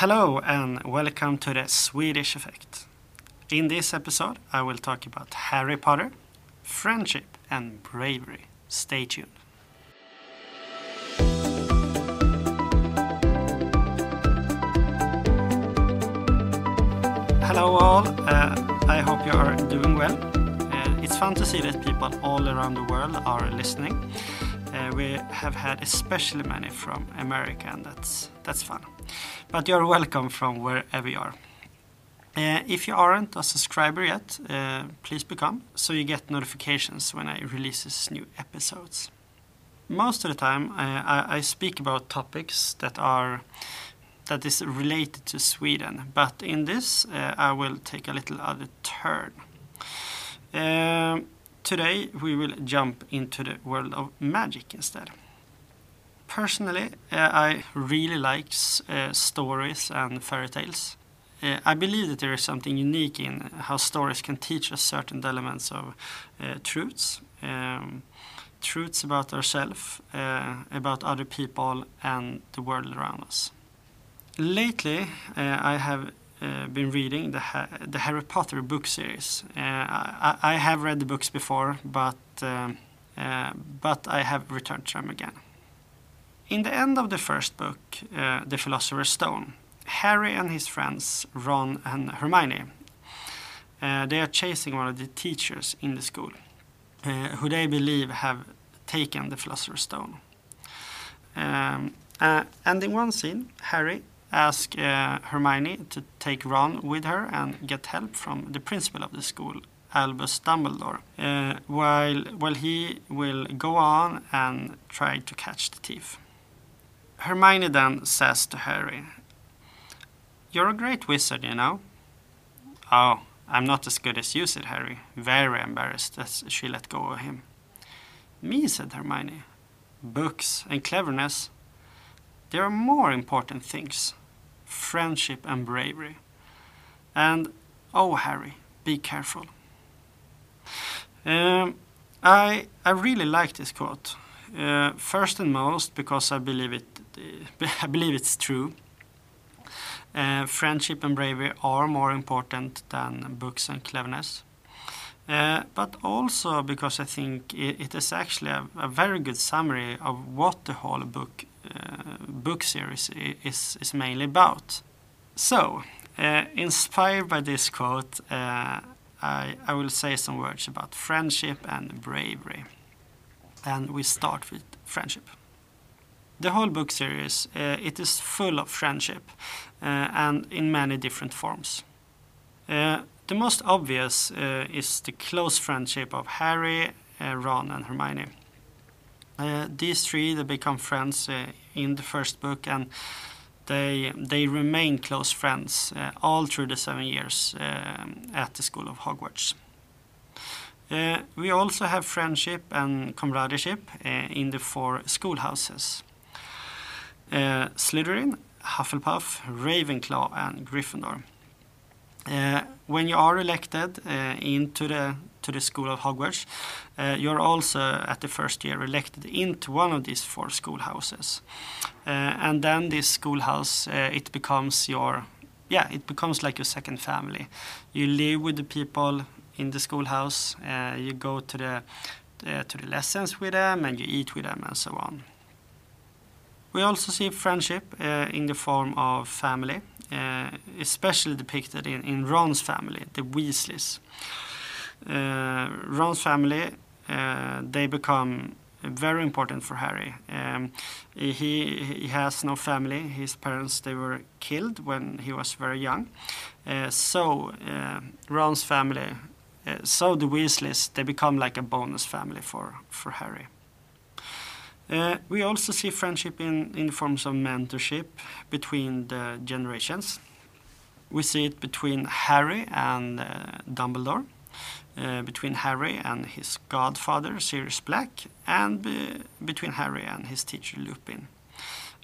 Hello and welcome to the Swedish Effect. In this episode, I will talk about Harry Potter, friendship, and bravery. Stay tuned. Hello, all. Uh, I hope you are doing well. Uh, it's fun to see that people all around the world are listening. Uh, we have had especially many from America, and that's that's fun. But you're welcome from wherever you are. Uh, if you aren't a subscriber yet, uh, please become so you get notifications when I release new episodes. Most of the time, uh, I, I speak about topics that are that is related to Sweden, but in this, uh, I will take a little other turn. Today, we will jump into the world of magic instead. Personally, uh, I really like uh, stories and fairy tales. Uh, I believe that there is something unique in how stories can teach us certain elements of truths, um, truths about ourselves, about other people, and the world around us. Lately, I have been reading the, ha the Harry Potter book series. I, I, have read the books before, but but I have returned to them again. In the end of the first book, uh, The Philosopher's Stone, Harry and his friends Ron and Hermione, uh, they are chasing one of the teachers in the school, uh, who they believe have taken the Philosopher's Stone. Um, uh, and in one scene, Harry asks uh, Hermione to take Ron with her and get help from the principal of the school, Albus Dumbledore, uh, while, while he will go on and try to catch the thief. Hermione then says to Harry, You're a great wizard, you know. Oh, I'm not as good as you, said Harry, very embarrassed as she let go of him. Me, said Hermione. Books and cleverness, there are more important things friendship and bravery. And, oh, Harry, be careful. Um, I, I really like this quote. Uh, first and most because I believe it I believe it's true. Uh, friendship and bravery are more important than books and cleverness. Uh, but also because I think it, it is actually a, a, very good summary of what the whole book uh, book series is, is mainly about. So, uh, inspired by this quote, uh, I, I will say some words about friendship and bravery. And we start with friendship the whole book series uh, it is full of friendship and in many different forms. Uh, the most obvious uh, is the close friendship of Harry, uh, Ron, and Hermione. Uh, these three they become friends in the first book, and they they remain close friends all through the seven years at the school of Hogwarts. we also have friendship and comradeship in the four schoolhouses. Uh, Slytherin, Hufflepuff, Ravenclaw, and Gryffindor. Uh, when you are elected uh, into the to the school of Hogwarts, uh, you're also at the first year elected into one of these four schoolhouses, uh, and then this schoolhouse uh, it becomes your yeah it becomes like your second family. You live with the people in the schoolhouse. you go to the to the lessons with them, and you eat with them, and so on. We also see friendship uh, in the form of family, uh, especially depicted in, in Ron's family, the Weasleys. Uh, Ron's family, uh, they become very important for Harry. Um, he, he has no family. His parents, they were killed when he was very young. So Ron's family, so the Weasleys, they become like a bonus family for, for Harry. Uh, we also see friendship in, in forms of mentorship between the generations. We see it between Harry and uh, Dumbledore, uh, between Harry and his godfather Sirius Black, and be, between Harry and his teacher Lupin.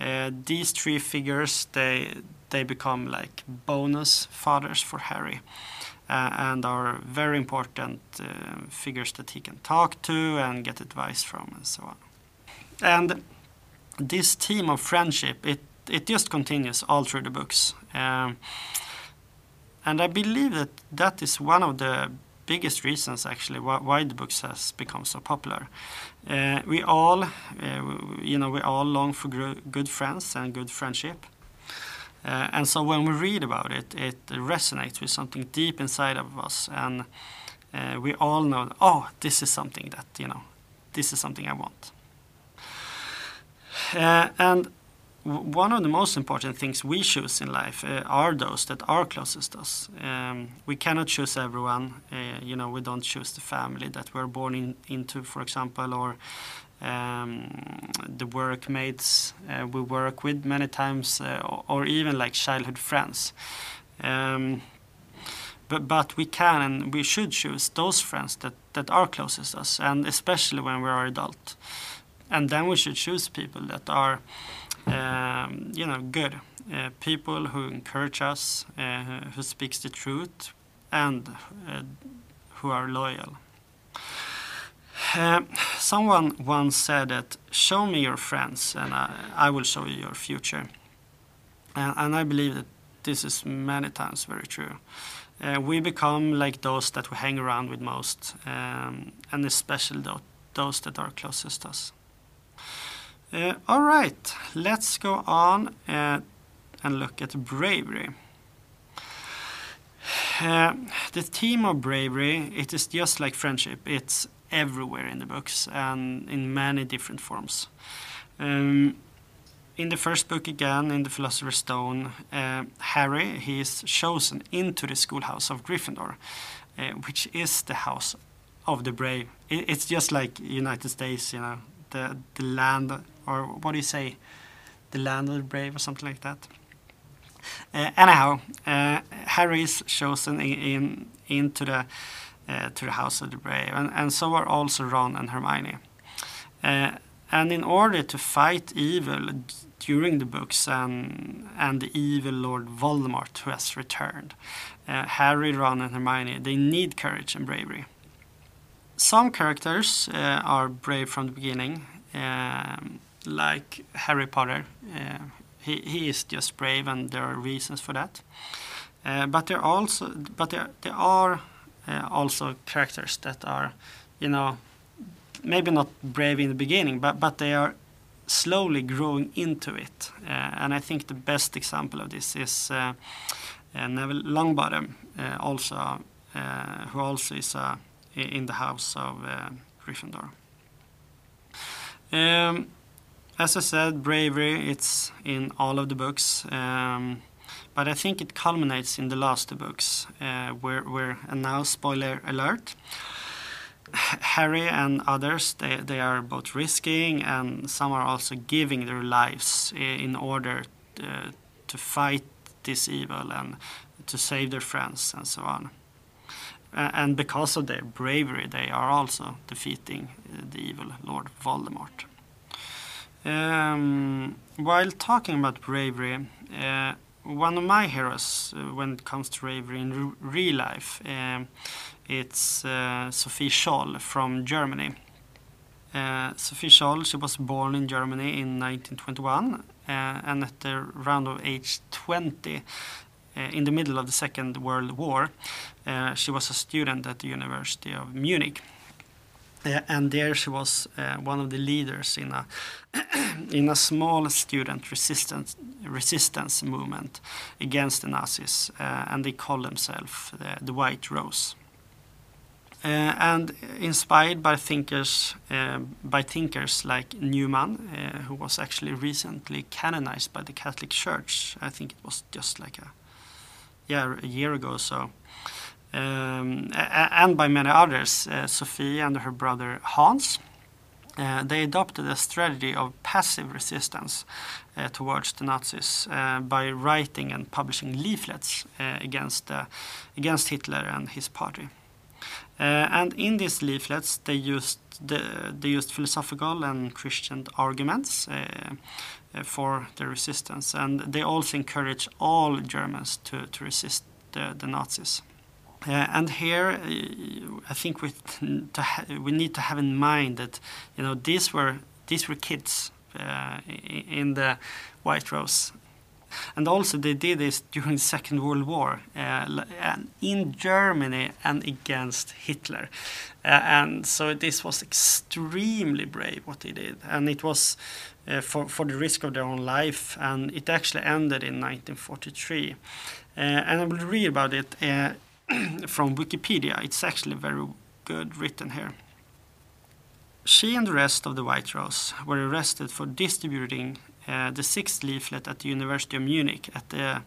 Uh, these three figures they they become like bonus fathers for Harry. Uh, and are very important uh, figures that he can talk to and get advice from and so on. And this theme of friendship, it it just continues all through the books. Um, and I believe that that is one of the biggest reasons actually why, why the books has become so popular. Uh, we all, uh, you know, we all long for good friends and good friendship. Uh, and so when we read about it, it resonates with something deep inside of us, and uh, we all know, oh, this is something that you know, this is something I want. Uh, and one of the most important things we choose in life uh, are those that are closest to us. Um, we cannot choose everyone. Uh, you know, we don't choose the family that we're born in, into, for example, or um, the workmates uh, we work with many times, uh, or even like childhood friends. Um, but, but we can and we should choose those friends that, that are closest to us, and especially when we are adult. And then we should choose people that are um, you know, good. Uh, people who encourage us, uh, who speaks the truth, and uh, who are loyal. Uh, someone once said that, show me your friends and I, I will show you your future. And, and, I believe that this is many times very true. Uh, we become like those that we hang around with most, um, and especially those that are closest to us. Uh, all right, let's go on uh, and look at bravery. Uh, the theme of bravery, it is just like friendship. It's everywhere in the books and in many different forms. Um, in the first book again, in the Philosopher's Stone, uh, Harry he is chosen into the schoolhouse of Gryffindor, uh, which is the house of the brave. It, it's just like United States, you know, the the land or what do you say, the land of the brave or something like that. Uh, anyhow, uh, Harry is chosen in, in into the uh, to the House of the Brave, and, and so are also Ron and Hermione. Uh, and in order to fight evil during the books and and the evil Lord Voldemort who has returned, uh, Harry, Ron, and Hermione they need courage and bravery. Some characters uh, are brave from the beginning. Um, like Harry Potter. Uh, he, he is just brave, and there are reasons for that. Uh, but there also, but there there are also characters that are, you know, maybe not brave in the beginning, but but they are slowly growing into it. Uh, and I think the best example of this is uh, uh, Neville Longbottom, also who also is in the house of Gryffindor. Um, as I said, bravery, it's in all of the books. Um, but I think it culminates in the last two books, uh, where, where, and now spoiler alert, Harry and others, they, they are both risking and some are also giving their lives in order uh, to fight this evil and to save their friends and so on. And because of their bravery, they are also defeating the evil Lord Voldemort. Um, while talking about bravery, uh, one of my heroes uh, when it comes to bravery in real life, it's Sophie Scholl from Germany. Sophie Scholl, she was born in Germany in 1921, uh, and at the round of age 20, uh, in the middle of the Second World War, she was a student at the University of Munich. Uh, and there she was one of the leaders in a in a small student resistance resistance movement against the Nazis, and they called themselves the White Rose. Uh, and inspired by thinkers uh, by thinkers like Newman, uh, who was actually recently canonized by the Catholic Church. I think it was just like a yeah a year ago or so. Um, and by many others, uh, Sophie and her brother Hans. Uh, they adopted a strategy of passive resistance uh, towards the Nazis uh, by writing and publishing leaflets uh, against, uh, against Hitler and his party. and in these leaflets, they used, the, they used philosophical and Christian arguments for the resistance, and they also encouraged all Germans to, to resist the, the Nazis. Uh, and here, uh, I think we we need to have in mind that you know these were these were kids uh, in the White Rose. And also they did this during the Second World War uh, in Germany and against Hitler. Uh, and so this was extremely brave what they did. And it was uh, for, for the risk of their own life. And it actually ended in 1943. Uh, and I will read about it uh, from Wikipedia. It's actually very good written here. She and the rest of the White Rose were arrested for distributing uh, the sixth leaflet at the University of Munich at the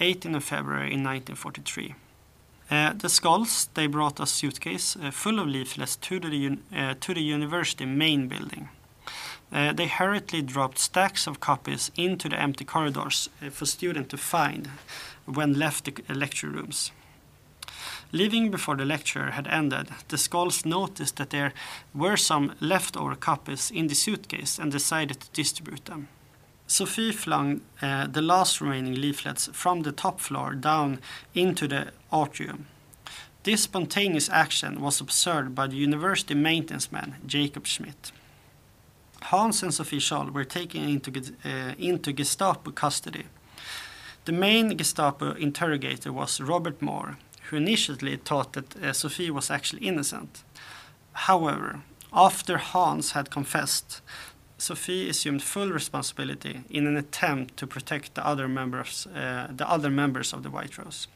18th of February in 1943. Uh, the Scholls they brought a suitcase uh, full of leaflets to the, to the university main building. They hurriedly dropped stacks of copies into the empty corridors for students to find when left the lecture rooms. Leaving before the lecture had ended, the Scholls noticed that there were some leftover copies in the suitcase and decided to distribute them. Sophie flung uh, the last remaining leaflets from the top floor down into the atrium. This spontaneous action was observed by the university maintenance man, Jakob Schmid. Hans and Sophie Scholl were taken into, uh, into Gestapo custody. The main Gestapo interrogator was Robert Mohr, who initially thought that uh, Sophie was actually innocent. However, after Hans had confessed, Sophie assumed full responsibility in an attempt to protect the other members, uh, the other members of the White Rose.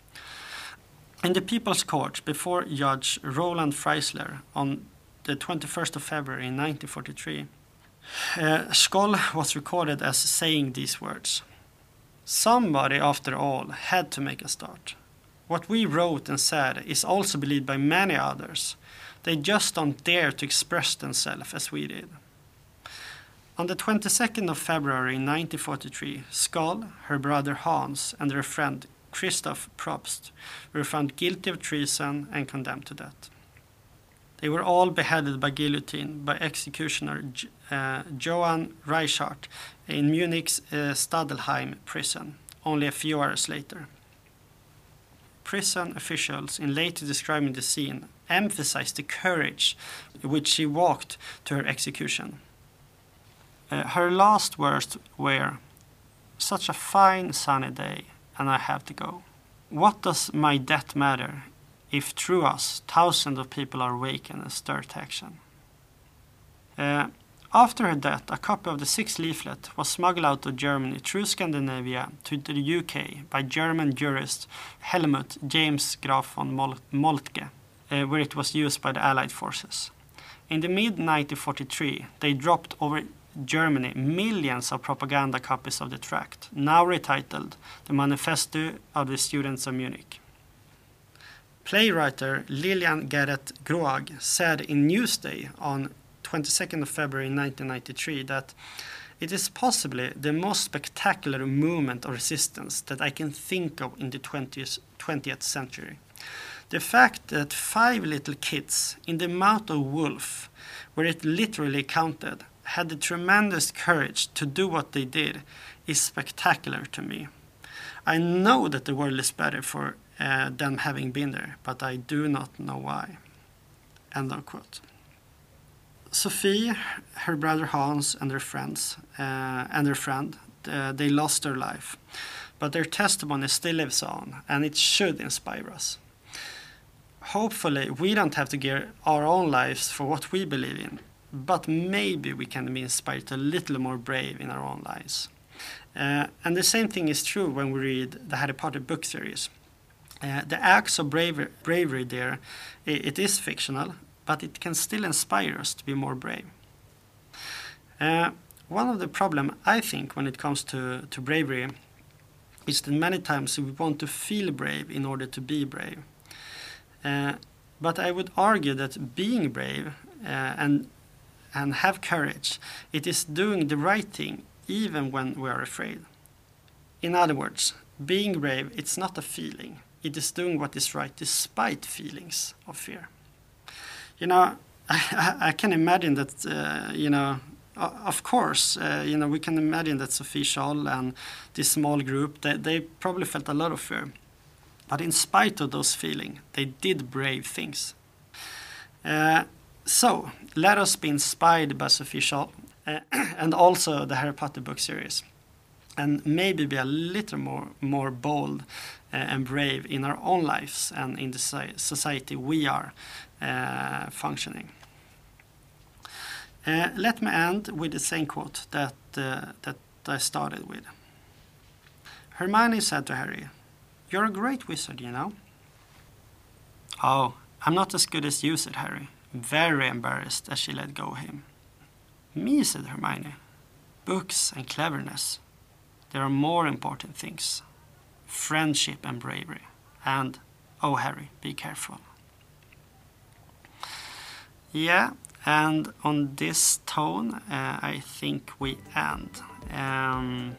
In the People's Court before Judge Roland Freisler on the 21st of February 1943, uh, Scholl was recorded as saying these words. Somebody, after all, had to make a start. What we wrote and said is also believed by many others. They just don't dare to express themselves as we did. On the 22nd of February 1943, Scholl, her brother Hans, and their friend Christoph Probst were found guilty of treason and condemned to death. They were all beheaded by guillotine by executioner uh, Johann Reichhart in Munich's uh, Stadelheim prison, only a few hours later. Prison officials, in later describing the scene, emphasized the courage with which she walked to her execution. Uh, her last words were, Such a fine sunny day, and I have to go. What does my death matter if through us thousands of people are awakened and stirred to action? Uh, after her death, a copy of the sixth leaflet was smuggled out of Germany through Scandinavia to the UK by German jurist Helmuth James Graf von Moltke, uh, where it was used by the Allied forces. In the mid 1943, they dropped over Germany millions of propaganda copies of the tract, now retitled The Manifesto of the Students of Munich. Playwright Lillian Garrett Groag said in Newsday on 22nd of February 1993 that it is possibly the most spectacular movement of resistance that I can think of in the 20th, 20th century. The fact that five little kids in the mouth of wolf, where it literally counted, had the tremendous courage to do what they did is spectacular to me. I know that the world is better for uh, them having been there, but I do not know why. End of quote. Sophie, her brother Hans, and their friends, uh, and their friend, uh, they lost their life, but their testimony still lives on, and it should inspire us. Hopefully, we don't have to give our own lives for what we believe in, but maybe we can be inspired a little more brave in our own lives. Uh, and the same thing is true when we read the Harry Potter book series. Uh, the acts of bravery, bravery there, it, it is fictional, but it can still inspire us to be more brave. Uh, one of the problem I think when it comes to, to bravery is that many times we want to feel brave in order to be brave. Uh, but I would argue that being brave uh, and and have courage. It is doing the right thing even when we are afraid. In other words, being brave, it's not a feeling. It is doing what is right despite feelings of fear. You know, I, I can imagine that, uh, you know, of course, uh, you know, we can imagine that Sophie Scholl and this small group, they, they probably felt a lot of fear. But in spite of those feelings, they did brave things. Uh, so, let us be inspired by Sophie Scholl uh, and also the Harry Potter book series. And maybe be a little more, more bold uh, and brave in our own lives and in the society we are uh, functioning. Uh, let me end with the same quote that, that I started with. Hermione said to Harry, You're a great wizard, you know. Oh, I'm not as good as you, said Harry, very embarrassed as she let go of him. Me, said Hermione. Books and cleverness. There are more important things friendship and bravery. And, oh, Harry, be careful. Yeah, and on this tone, uh, I think we end. Um,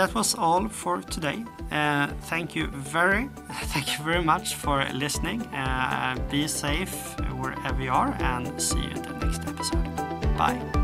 that was all for today. Uh, thank you very, thank you very much for listening. Uh, be safe wherever you are, and see you in the next episode. Bye.